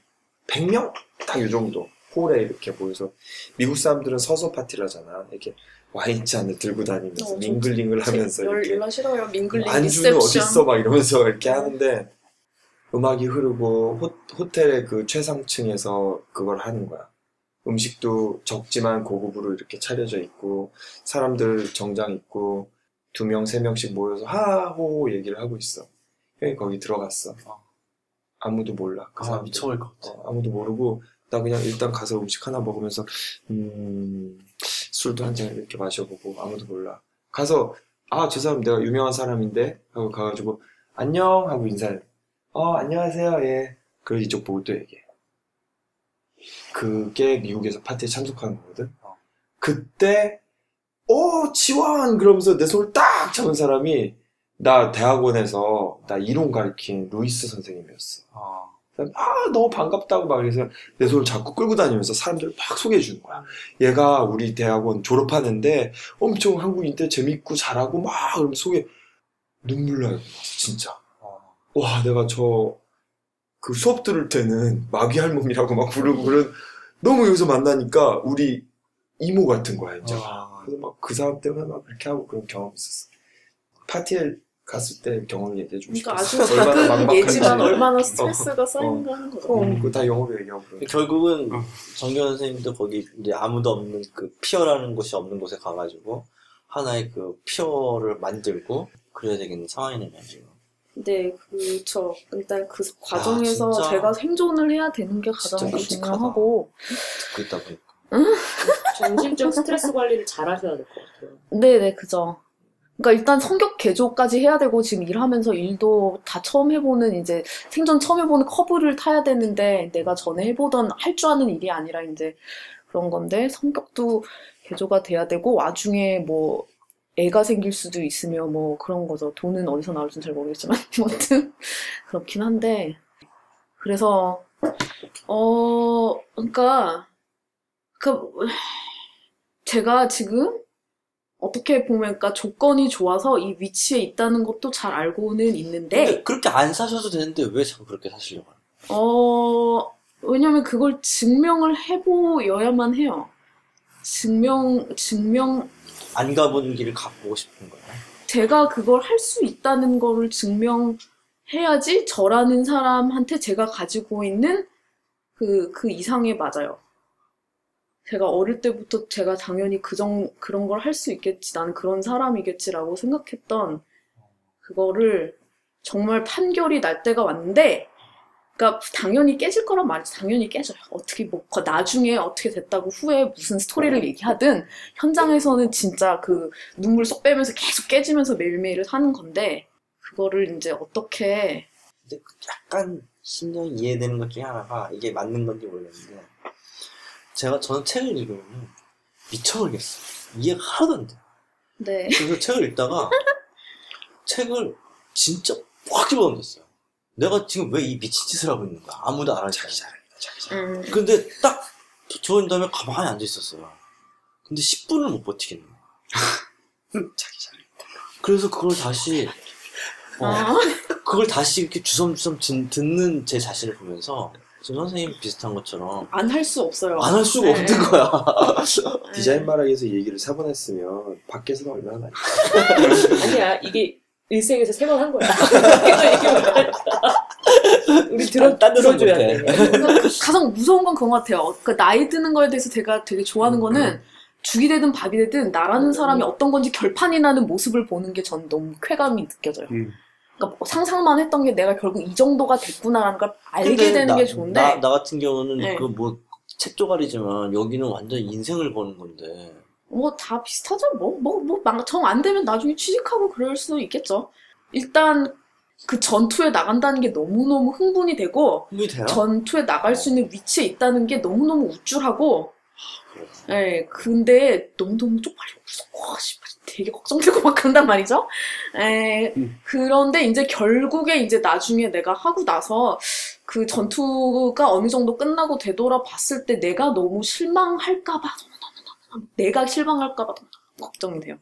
100명 딱 이 정도 홀에 이렇게 모여서 미국 사람들은 서서 파티를 하잖아. 이렇게 와인잔을 들고 다니면서 어, 좀 밍글링을 하면서 열, 이렇게 열나 싫어요. 밍글링 안주는. 어딨어 막 이러면서 이렇게 하는데 음악이 흐르고 호, 호텔의 그 최상층에서 그걸 하는 거야. 음식도 적지만 고급으로 이렇게 차려져 있고 사람들 정장 입고 두 명, 세 명씩 모여서 하호 얘기를 하고 있어. 형이 거기 들어갔어. 아무도 몰라. 그 아, 사람 미쳐버릴 것 같아. 어, 아무도 모르고 나 그냥 일단 가서 음식 하나 먹으면서 음 술도 한 잔 이렇게 마셔보고 아무도 몰라 가서 아 저 사람 내가 유명한 사람인데 하고 가가지고 안녕 하고 인사해 어 안녕하세요 예 그래서 이쪽 보고 또 얘기해 그게 미국에서 파티에 참석하는 거거든 어. 그때 오 지원 그러면서 내 손을 딱 잡은 사람이 나 대학원에서 나 이론 가르친 루이스 선생님이었어 아, 아 너무 반갑다고 막 그래서 내 손을 자꾸 끌고 다니면서 사람들을 막 소개해 주는 거야. 얘가 우리 대학원 졸업하는데 엄청 한국인때 재밌고 잘하고 막 그러면서 소개 눈물 나요 진짜. 어. 와 내가 저 그 수업 들을 때는 마귀 할멈이라고 막 부르고 그런 너무 여기서 만나니까 우리 이모 같은 거야 이제. 아, 그래서 막 그 사람 때문에 막 그렇게 하고 그런 경험 이 있었어. 파티에 갔을 때 경험을 얘기해 주고 그러니까 싶었어. 아주 작은. 예지만 얼마나 스트레스가 쌓이는가 하는 거죠. 어, 그거 다 영어로 얘기하고 그래. 결국은 어. 정규현 선생님도 거기 이제 아무도 없는 그 피어라는 곳이 없는 곳에 가가지고 하나의 그 피어를 만들고 그래야 되겠는 상황이네요 지금. 네, 그쵸. 일단 그 과정에서 진짜. 제가 생존을 해야 되는 게 가장. 중요하고, 듣고 있다 보니까. 정신적 스트레스 관리를 잘 하셔야 될 것 같아요. 네 네, 그죠. 그러니까 일단 성격 개조까지 해야 되고, 지금 일하면서 일도 다 처음 해보는, 이제 생존 처음 해보는 커브를 타야 되는데, 내가 전에 해보던 할 줄 아는 일이 아니라 이제 그런 건데, 성격도 개조가 돼야 되고, 와중에 뭐, 애가 생길 수도 있으며, 뭐, 그런 거죠. 돈은 어디서 나올지는 잘 모르겠지만, <laughs> 아무튼, 그렇긴 한데, 그래서, 어, 그러니까, 그, 제가 지금 어떻게 보면, 그러니까 조건이 좋아서 이 위치에 있다는 것도 잘 알고는 있는데, 그렇게 안 사셔도 되는데 왜 자꾸 그렇게 사시려고 하는 어, 왜냐면 그걸 증명을 해보여야만 해요. 증명, 증명, 거예요? 안 가본 길을 가보고 싶은 거예요. 제가 그걸 할 수 있다는 거를 증명해야지 저라는 사람한테 제가 가지고 있는 그, 그 이상에 맞아요. 제가 어릴 때부터 제가 당연히 그 정, 그런 걸 할 수 있겠지, 나는 그런 사람이겠지라고 생각했던 그거를 정말 판결이 날 때가 왔는데, 그러니까 당연히 깨질 거란 말이지. 당연히 깨져요. 어떻게 뭐 거- 나중에 어떻게 됐다고 후에 무슨 스토리를 얘기하든 현장에서는 진짜 그 눈물 쏙 빼면서 계속 깨지면서 매일매일을 사는 건데 그거를 이제 어떻게 근데 약간 신경이 이해되는 것 중에 하나가 이게 맞는 건지 모르겠는데 제가 저는 책을 읽으면 미쳐버리겠어요. 이해가 하나도 안 돼요. 네 그래서 책을 읽다가 <laughs> 책을 진짜 확 집어던졌어요. 내가 지금 왜 이 미친 짓을 하고 있는 거야? 아무도 안 하지. 음, 근데 딱 저인 다음에 가만히 앉아 있었어요. 근데 10분을 못 버티겠는 거야. <laughs> 자기 잘. 그래서 그걸 다시 어, 아, 그걸 다시 이렇게 주섬주섬 듣- 듣는 제 자신을 보면서 지금 선생님 비슷한 것처럼 안 할 수 없어요. 안 할 수가 네. 없는 거야. 네. 디자인 말하기에서 이 얘기를 세번 했으면 밖에서는 얼마나 많이 <laughs> 아니야, 이게 일생에서 세 번 한 거야. 우리 들어, 딴 데서 들어줘야. 돼. 가장 무서운 건 그런 것 같아요. 그 나이 드는 거에 대해서 제가 되게 좋아하는 거는 죽이 되든 밥이 되든 나라는 사람이 어떤 건지 결판이 나는 모습을 보는 게 전 너무 쾌감이 느껴져요. 음. 그러니까 뭐 상상만 했던 게 내가 결국 이 정도가 됐구나라는 걸 알게 되는 나, 게 좋은데 나, 나 같은 경우는 네. 그뭐 책 조각이지만 여기는 완전 인생을 보는 건데 뭐 다 비슷하죠. 뭐 뭐 뭐 정 안 되면 나중에 취직하고 그럴 수도 있겠죠. 일단 그 전투에 나간다는 게 너무너무 흥분이 되고 흥분이 돼요? 전투에 나갈 수 있는 위치에 있다는 게 너무너무 우쭐하고 그래요. 예, 근데 너무너무 쪽팔리고 무서워, 씨발, 되게 걱정되고 막 그런단 말이죠. 예, 음. 그런데 이제 결국에 이제 나중에 내가 하고 나서 그 전투가 어느 정도 끝나고 되돌아봤을 때 내가 너무 실망할까봐 내가 실망할까봐 걱정이 돼요.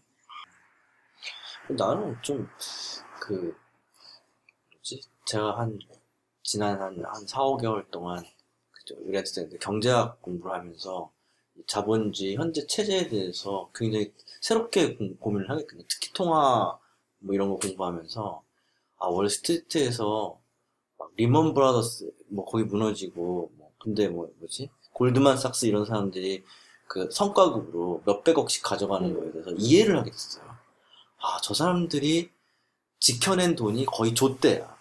나는 좀 그 뭐지 제가 한 지난 한, 한 4, 5개월 동안 그죠 우리한테 경제학 공부를 하면서 자본주의 현재 체제에 대해서 굉장히 새롭게 고- 고민을 하겠거든요. 특히 통화 뭐 이런 거 공부하면서 아 월스트리트에서 막 리먼 브라더스 뭐 거기 무너지고 뭐 근데 뭐 뭐지 골드만삭스 이런 사람들이 그 성과급으로 몇백억씩 가져가는 거에 대해서 이해를 하게 됐어요. 아 저 사람들이 지켜낸 돈이 거의 좆대야.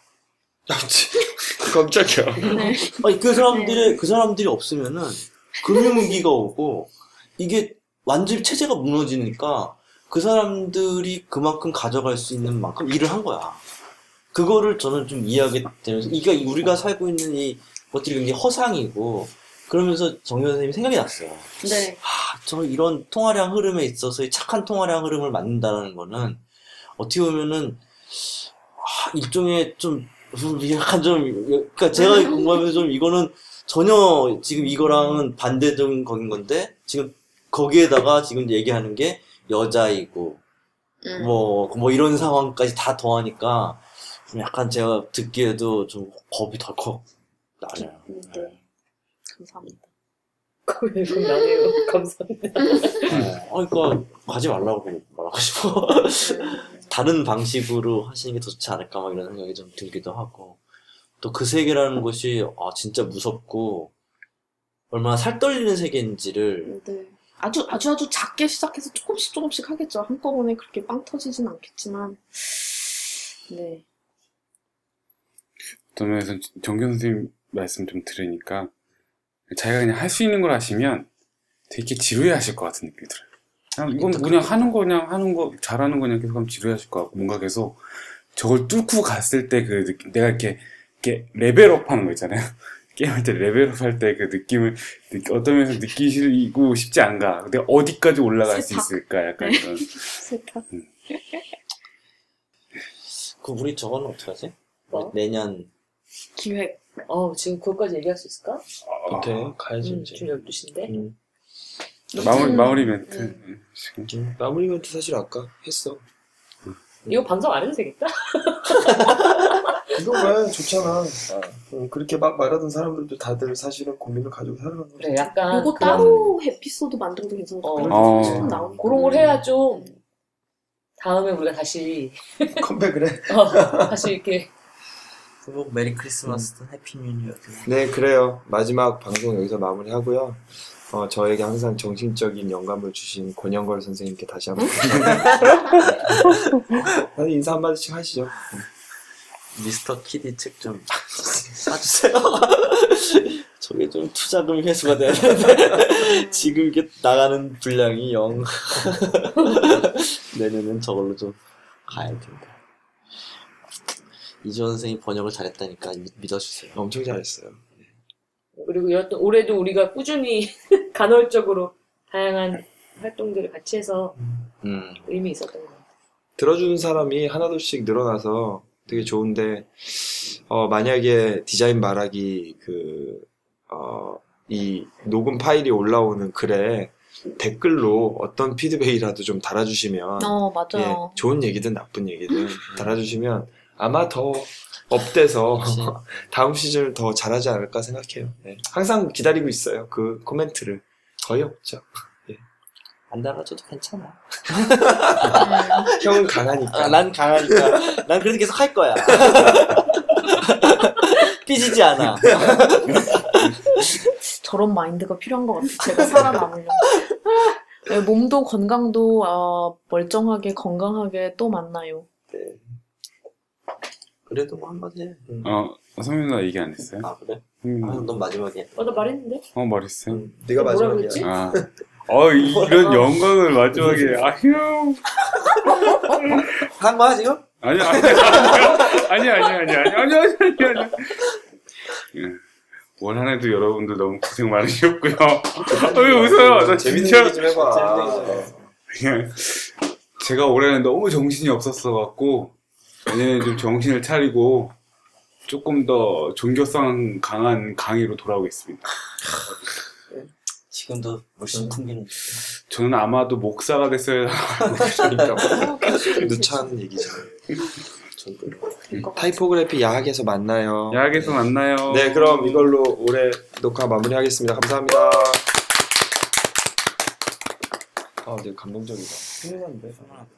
<laughs> 깜짝이야. 네. 아니 그 사람들이 그 사람들이 없으면은 금융위기가 오고 이게 완전히 체제가 무너지니까 그 사람들이 그만큼 가져갈 수 있는 만큼 일을 한 거야. 그거를 저는 좀 이해하게 되면서 이게 우리가 살고 있는 이 것들이 굉장히 허상이고 그러면서 정현 선생님이 생각이 났어요. 네. 아, 저 이런 통화량 흐름에 있어서의 착한 통화량 흐름을 만든다는 거는 어떻게 보면은 아, 일종의 좀 약간 좀 그러니까 제가 <laughs> 공부하면서 좀 이거는 전혀 지금 이거랑은 반대적인 거인 건데 지금 거기에다가 지금 얘기하는 게 여자이고 음. 뭐뭐 이런 상황까지 다 더하니까 좀 약간 제가 듣기에도 좀 겁이 덜컥 나네요. 네. 감사합니다. <laughs> 그걸 나네요. <laughs> 감사합니다. 어, 그러니까 가지 말라고 말하고 싶어. 다른 방식으로 하시는 게 더 좋지 않을까 막 이런 생각이 좀 들기도 하고 또 그 세계라는 것이 아 진짜 무섭고 얼마나 살떨리는 세계인지를 네. 아주 아주 아주 작게 시작해서 조금씩 조금씩 하겠죠. 한꺼번에 그렇게 빵 터지진 않겠지만. 네. 어떤 면에서 정경 선생님 말씀 좀 들으니까 자기가 그냥 할 수 있는 걸 하시면 되게 지루해 하실 것 같은 느낌이 들어요. 그냥 이건 그냥 하는 거 그냥 하는 거 잘하는 거 그냥 계속 하면 지루해 하실 것 같고 뭔가 계속 저걸 뚫고 갔을 때 그 느낌 내가 이렇게 이렇게 level up 하는 거 있잖아요. <laughs> 게임할 때 level up 할 때 그 느낌을 느- 어떤 면에서 느끼시고 싶지 않가. 내가 어디까지 올라갈 수 세탁. 있을까 약간 네. 그런 <laughs> 세탁. 그 우리 저거는 어떻게 하지? 뭐? 내년 기획. 어, 지금 그것까지 얘기할 수 있을까? 어때? 가야지 음, 이제. 지금 12시인데. 음, 마무리 음, 마무리 멘트. 음. 음, 지금. 음, 마무리 멘트 사실 아까 했어. 이거 방송 안 해도 되겠다? <laughs> 이거 왜 좋잖아. 음, 그렇게 막 말하던 사람들도 다들 사실은 고민을 가지고 살아가는 거지. 그래, 약간. 요거 그런- 따로 에피소드 만들어도 괜찮을 것 어. 같아요. 어. 나온 거. 그런 걸 해야 좀 다음에 우리가 다시 <laughs> 컴백을 해. 어, 다시 이렇게 뭐 Merry Christmas든 Happy New Year. 네, 그래요. 마지막 방송 여기서 마무리하고요. 어, 저에게 항상 정신적인 영감을 주신 권영걸 선생님께 다시 한번 <laughs> 인사 한 마디씩 하시죠. 미스터 키디 책 좀 사주세요. <laughs> 저게 좀 투자금 회수가 돼야 되는데 <laughs> 지금 이게 나가는 분량이 영 내년엔 저걸로 좀 가야 된다. 이주원 선생이 번역을 잘했다니까 믿- 믿어주세요. 엄청 잘했어요. 그리고 여튼 올해도 우리가 꾸준히 <laughs> 간헐적으로 다양한 활동들을 같이 해서 음, 의미 있었던 것 같아요. 들어주는 사람이 하나둘씩 늘어나서 되게 좋은데, 어, 만약에 디자인 말하기 그, 어, 이 녹음 파일이 올라오는 글에 댓글로 어떤 피드백이라도 좀 달아주시면, 어, 예, 맞아요. 좋은 얘기든 나쁜 얘기든 달아주시면 아마 더 up돼서. <laughs> 다음 시즌을 더 잘하지 않을까 생각해요. 네. 항상 기다리고 있어요. 그 코멘트를. 거의 없죠. <laughs> 안 달아줘도 괜찮아. 음. <laughs> 형은 강하니까. 아, 난 강하니까. 난 그래도 계속 할 거야. 삐지지 않아. 저런 마인드가 필요한 것 같아요. 제가 살아남으려면. 네, 몸도 건강도 어, 멀쩡하게 건강하게 또 만나요. 그래도 뭐 한마디 해. 어 성민 누나 얘기 안 했어요? 아, 그래? 성민 아. 넌 마지막에. 어, 나 말했는데? 어 말했어요? 음, 네가 뭐라 마지막이야. 아. 어, 이런 영광을 마지막에, 아휴. 한 거야, 지금? 아니, 아니, 아니, 아니, 아니, 아니, 아니, 아니, 아니, 아니, 아니. 예. 올한 해도 여러분들 너무 고생 많으셨고요. 어, 왜 웃어요? 나 재밌는 진짜. 얘기 좀 해봐. 그냥, 제가 올해는 너무 정신이 없었어 갖고, 내년에 좀 정신을 차리고, 조금 더 종교성 강한 강의로 돌아오겠습니다. 지금도 물씬 풍기는. 저는 아마도 목사가 됐어야 그러니까 누차하는 얘기죠. 타이포그래피 야학에서 만나요. 야학에서 만나요. 네, 그럼 이걸로 올해 녹화 마무리하겠습니다. 감사합니다. 아, 되게 감동적이다. 훈훈하다.